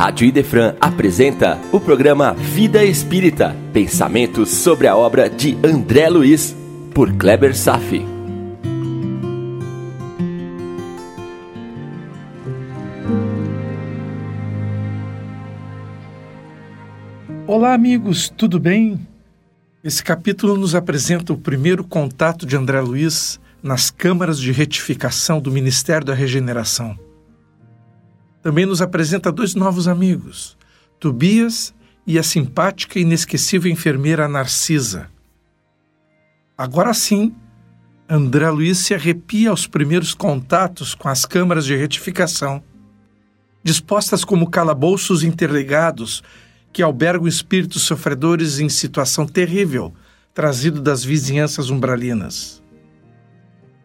Rádio Idefran apresenta o programa Vida Espírita, pensamentos sobre a obra de André Luiz, por Kleber Safi. Olá, amigos, tudo bem? Esse capítulo nos apresenta o primeiro contato de André Luiz nas câmaras de retificação do Ministério da Regeneração. Também nos apresenta dois novos amigos, Tobias e a simpática e inesquecível enfermeira Narcisa. Agora sim, André Luiz se arrepia aos primeiros contatos com as câmaras de retificação, dispostas como calabouços interligados que albergam espíritos sofredores em situação terrível, trazido das vizinhanças umbralinas.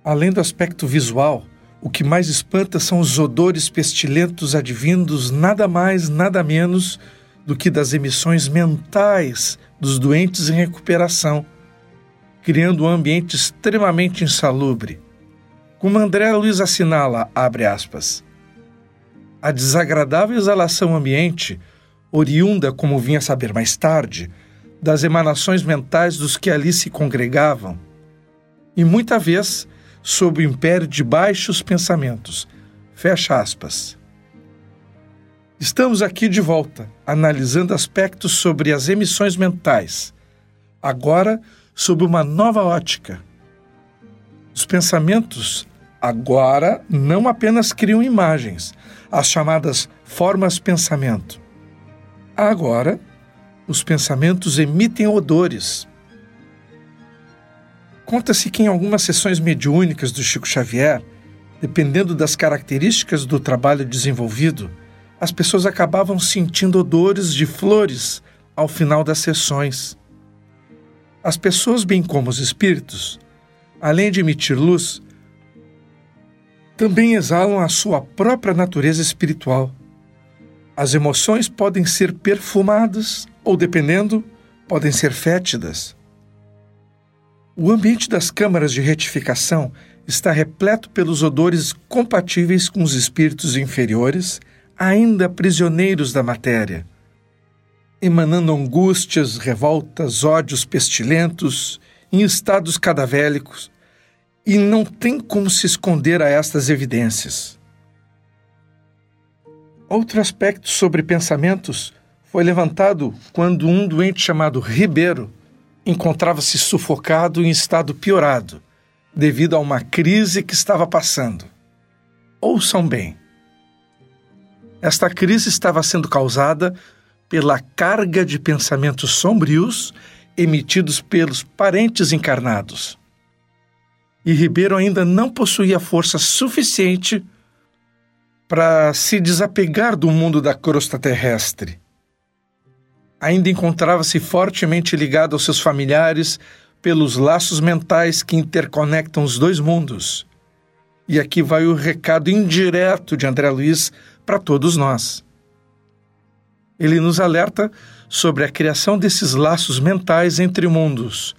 Além do aspecto visual, o que mais espanta são os odores pestilentos advindos nada mais, nada menos do que das emissões mentais dos doentes em recuperação, criando um ambiente extremamente insalubre. Como André Luiz assinala, abre aspas, a desagradável exalação ambiente, oriunda, como vinha saber mais tarde, das emanações mentais dos que ali se congregavam, e muita vez sob o império de baixos pensamentos. Fecha aspas. Estamos aqui de volta, analisando aspectos sobre as emissões mentais, agora sob uma nova ótica. Os pensamentos agora não apenas criam imagens, as chamadas formas pensamento. Agora, os pensamentos emitem odores, Conta-se que em algumas sessões mediúnicas do Chico Xavier, dependendo das características do trabalho desenvolvido, as pessoas acabavam sentindo odores de flores ao final das sessões. As pessoas, bem como os espíritos, além de emitir luz, também exalam a sua própria natureza espiritual. As emoções podem ser perfumadas ou, dependendo, podem ser fétidas. O ambiente das câmaras de retificação está repleto pelos odores compatíveis com os espíritos inferiores, ainda prisioneiros da matéria, emanando angústias, revoltas, ódios pestilentos, em estados cadavélicos, e não tem como se esconder a estas evidências. Outro aspecto sobre pensamentos foi levantado quando um doente chamado Ribeiro encontrava-se sufocado em estado piorado, devido a uma crise que estava passando. Ouçam bem. Esta crise estava sendo causada pela carga de pensamentos sombrios emitidos pelos parentes encarnados. E Ribeiro ainda não possuía força suficiente para se desapegar do mundo da crosta terrestre ainda encontrava-se fortemente ligado aos seus familiares pelos laços mentais que interconectam os dois mundos. E aqui vai o recado indireto de André Luiz para todos nós. Ele nos alerta sobre a criação desses laços mentais entre mundos,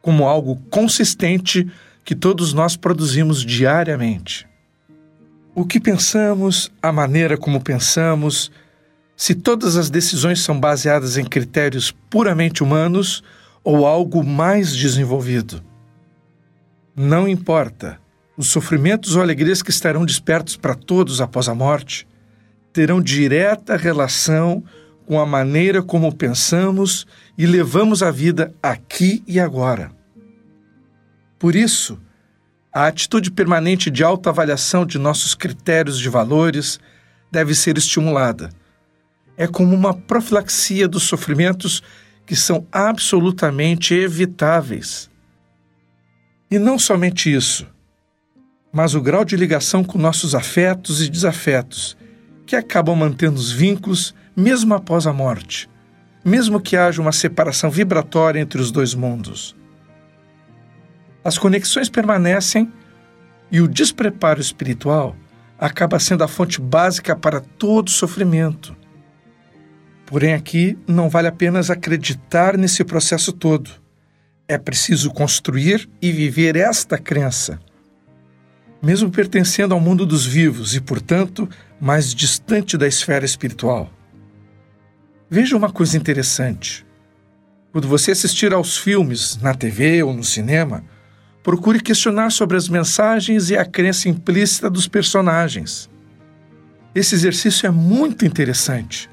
como algo consistente que todos nós produzimos diariamente. O que pensamos, a maneira como pensamos, se todas as decisões são baseadas em critérios puramente humanos ou algo mais desenvolvido. Não importa, os sofrimentos ou alegrias que estarão despertos para todos após a morte terão direta relação com a maneira como pensamos e levamos a vida aqui e agora. Por isso, a atitude permanente de autoavaliação de nossos critérios de valores deve ser estimulada é como uma profilaxia dos sofrimentos que são absolutamente evitáveis. E não somente isso, mas o grau de ligação com nossos afetos e desafetos, que acabam mantendo os vínculos mesmo após a morte, mesmo que haja uma separação vibratória entre os dois mundos. As conexões permanecem e o despreparo espiritual acaba sendo a fonte básica para todo sofrimento. Porém, aqui não vale apenas acreditar nesse processo todo. É preciso construir e viver esta crença. Mesmo pertencendo ao mundo dos vivos e, portanto, mais distante da esfera espiritual. Veja uma coisa interessante. Quando você assistir aos filmes, na TV ou no cinema, procure questionar sobre as mensagens e a crença implícita dos personagens. Esse exercício é muito interessante.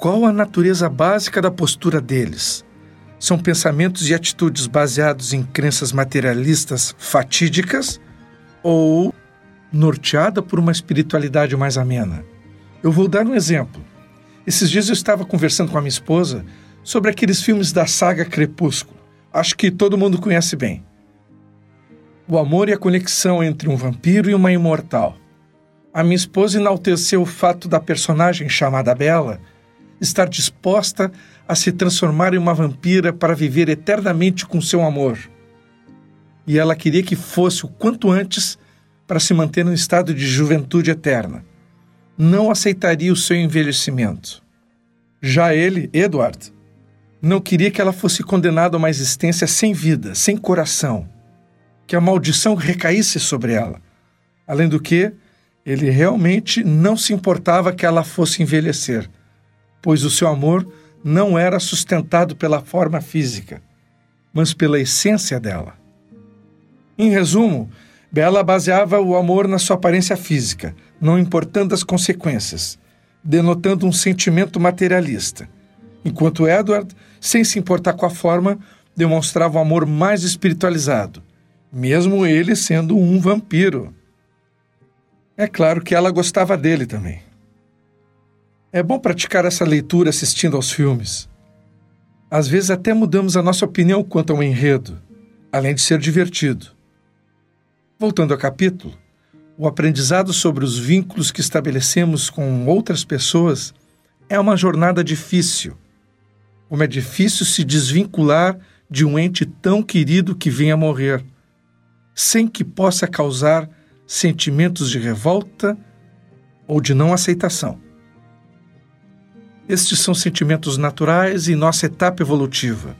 Qual a natureza básica da postura deles? São pensamentos e atitudes baseados em crenças materialistas fatídicas ou norteada por uma espiritualidade mais amena? Eu vou dar um exemplo. Esses dias eu estava conversando com a minha esposa sobre aqueles filmes da saga Crepúsculo. Acho que todo mundo conhece bem. O amor e a conexão entre um vampiro e uma imortal. A minha esposa enalteceu o fato da personagem chamada Bela estar disposta a se transformar em uma vampira para viver eternamente com seu amor. E ela queria que fosse o quanto antes para se manter no estado de juventude eterna. Não aceitaria o seu envelhecimento. Já ele, Edward, não queria que ela fosse condenada a uma existência sem vida, sem coração, que a maldição recaísse sobre ela. Além do que, ele realmente não se importava que ela fosse envelhecer pois o seu amor não era sustentado pela forma física, mas pela essência dela. Em resumo, Bela baseava o amor na sua aparência física, não importando as consequências, denotando um sentimento materialista, enquanto Edward, sem se importar com a forma, demonstrava um amor mais espiritualizado, mesmo ele sendo um vampiro. É claro que ela gostava dele também. É bom praticar essa leitura assistindo aos filmes. Às vezes até mudamos a nossa opinião quanto ao enredo, além de ser divertido. Voltando ao capítulo, o aprendizado sobre os vínculos que estabelecemos com outras pessoas é uma jornada difícil. Como é difícil se desvincular de um ente tão querido que vem a morrer, sem que possa causar sentimentos de revolta ou de não aceitação. Estes são sentimentos naturais em nossa etapa evolutiva.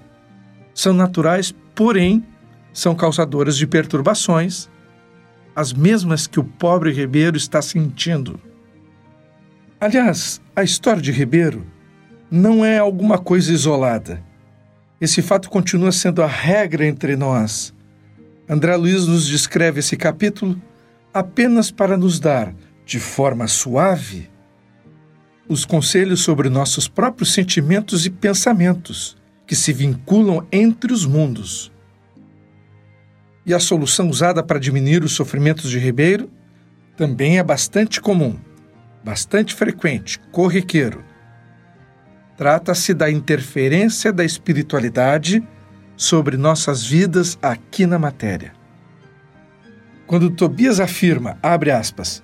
São naturais, porém, são causadores de perturbações, as mesmas que o pobre Ribeiro está sentindo. Aliás, a história de Ribeiro não é alguma coisa isolada. Esse fato continua sendo a regra entre nós. André Luiz nos descreve esse capítulo apenas para nos dar, de forma suave, os conselhos sobre nossos próprios sentimentos e pensamentos, que se vinculam entre os mundos. E a solução usada para diminuir os sofrimentos de Ribeiro também é bastante comum, bastante frequente, corriqueiro. Trata-se da interferência da espiritualidade sobre nossas vidas aqui na matéria. Quando Tobias afirma, abre aspas,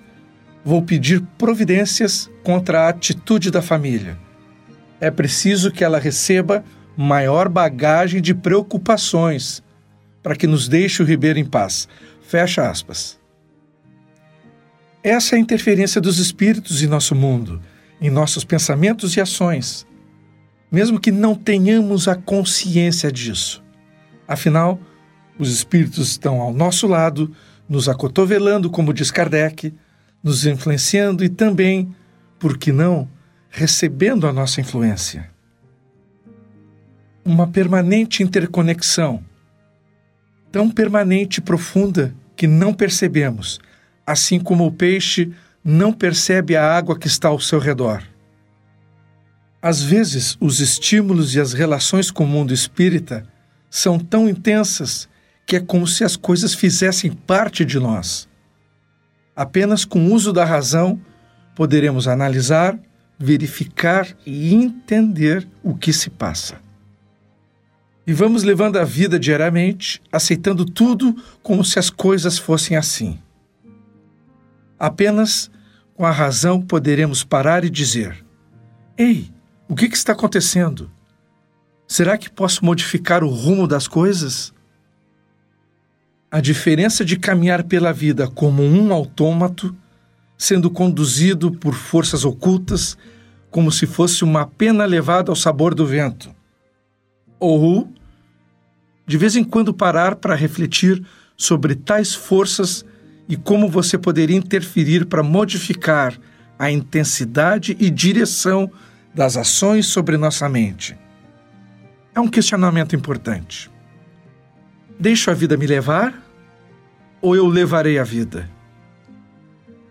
vou pedir providências contra a atitude da família. É preciso que ela receba maior bagagem de preocupações para que nos deixe o Ribeiro em paz. Fecha aspas. Essa é a interferência dos espíritos em nosso mundo, em nossos pensamentos e ações, mesmo que não tenhamos a consciência disso. Afinal, os espíritos estão ao nosso lado, nos acotovelando, como diz Kardec, nos influenciando e também, por que não, recebendo a nossa influência. Uma permanente interconexão, tão permanente e profunda que não percebemos, assim como o peixe não percebe a água que está ao seu redor. Às vezes, os estímulos e as relações com o mundo espírita são tão intensas que é como se as coisas fizessem parte de nós. Apenas com o uso da razão poderemos analisar, verificar e entender o que se passa. E vamos levando a vida diariamente, aceitando tudo como se as coisas fossem assim. Apenas com a razão poderemos parar e dizer: Ei, o que, que está acontecendo? Será que posso modificar o rumo das coisas? A diferença de caminhar pela vida como um autômato, sendo conduzido por forças ocultas, como se fosse uma pena levada ao sabor do vento. Ou, de vez em quando, parar para refletir sobre tais forças e como você poderia interferir para modificar a intensidade e direção das ações sobre nossa mente? É um questionamento importante. Deixo a vida me levar ou eu levarei a vida?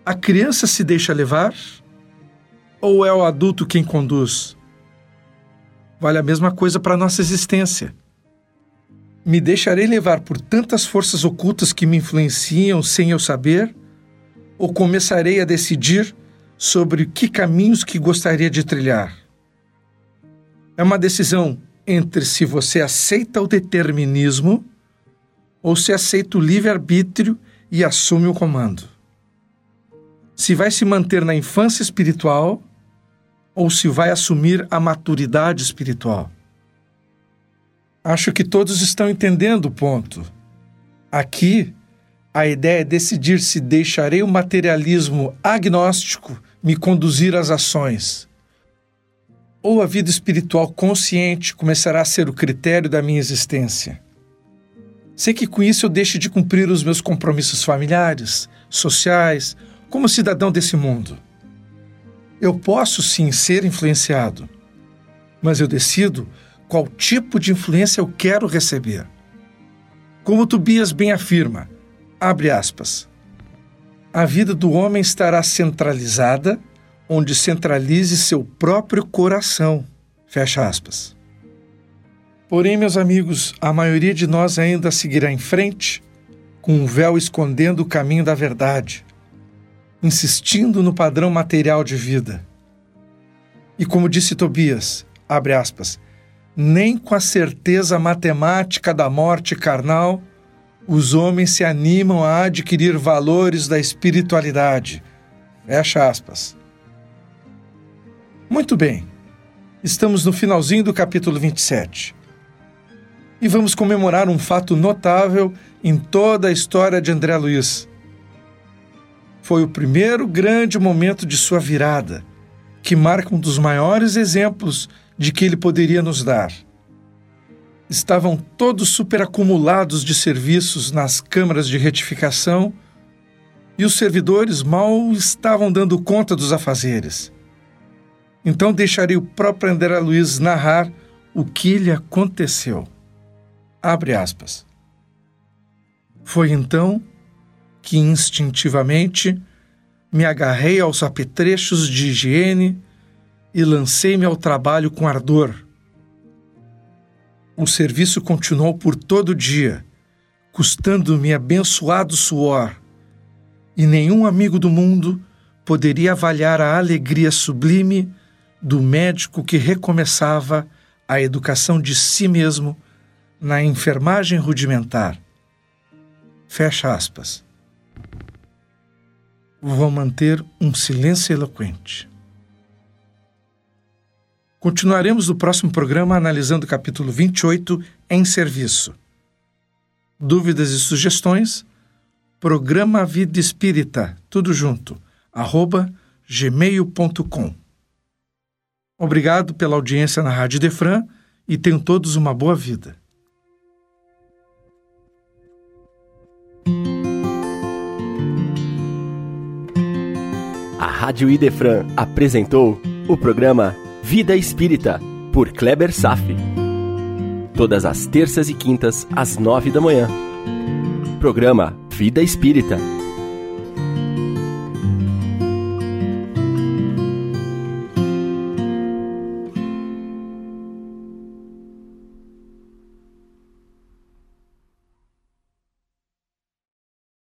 A criança se deixa levar ou é o adulto quem conduz? Vale a mesma coisa para nossa existência. Me deixarei levar por tantas forças ocultas que me influenciam sem eu saber? Ou começarei a decidir sobre que caminhos que gostaria de trilhar? É uma decisão entre se você aceita o determinismo ou se aceita o livre-arbítrio e assume o comando. Se vai se manter na infância espiritual ou se vai assumir a maturidade espiritual. Acho que todos estão entendendo o ponto. Aqui, a ideia é decidir se deixarei o materialismo agnóstico me conduzir às ações, ou a vida espiritual consciente começará a ser o critério da minha existência. Sei que com isso eu deixo de cumprir os meus compromissos familiares, sociais, como cidadão desse mundo. Eu posso sim ser influenciado, mas eu decido qual tipo de influência eu quero receber. Como Tobias bem afirma, abre aspas, a vida do homem estará centralizada onde centralize seu próprio coração. Fecha aspas. Porém, meus amigos, a maioria de nós ainda seguirá em frente, com um véu escondendo o caminho da verdade, insistindo no padrão material de vida. E como disse Tobias, abre aspas, nem com a certeza matemática da morte carnal os homens se animam a adquirir valores da espiritualidade. Fecha aspas. Muito bem, estamos no finalzinho do capítulo 27. E vamos comemorar um fato notável em toda a história de André Luiz. Foi o primeiro grande momento de sua virada que marca um dos maiores exemplos de que ele poderia nos dar. Estavam todos superacumulados de serviços nas câmaras de retificação e os servidores mal estavam dando conta dos afazeres. Então deixarei o próprio André Luiz narrar o que lhe aconteceu. Abre aspas. Foi então que instintivamente me agarrei aos apetrechos de higiene e lancei-me ao trabalho com ardor. O serviço continuou por todo o dia, custando-me abençoado suor, e nenhum amigo do mundo poderia avaliar a alegria sublime do médico que recomeçava a educação de si mesmo na enfermagem rudimentar. Fecha aspas vão manter um silêncio eloquente. Continuaremos no próximo programa analisando o capítulo 28 em serviço. Dúvidas e sugestões? Programa Vida Espírita, tudo junto, arroba gmail.com. Obrigado pela audiência na Rádio Defran e tenham todos uma boa vida. Rádio Idefran apresentou o programa Vida Espírita, por Kleber Safi. Todas as terças e quintas, às nove da manhã. Programa Vida Espírita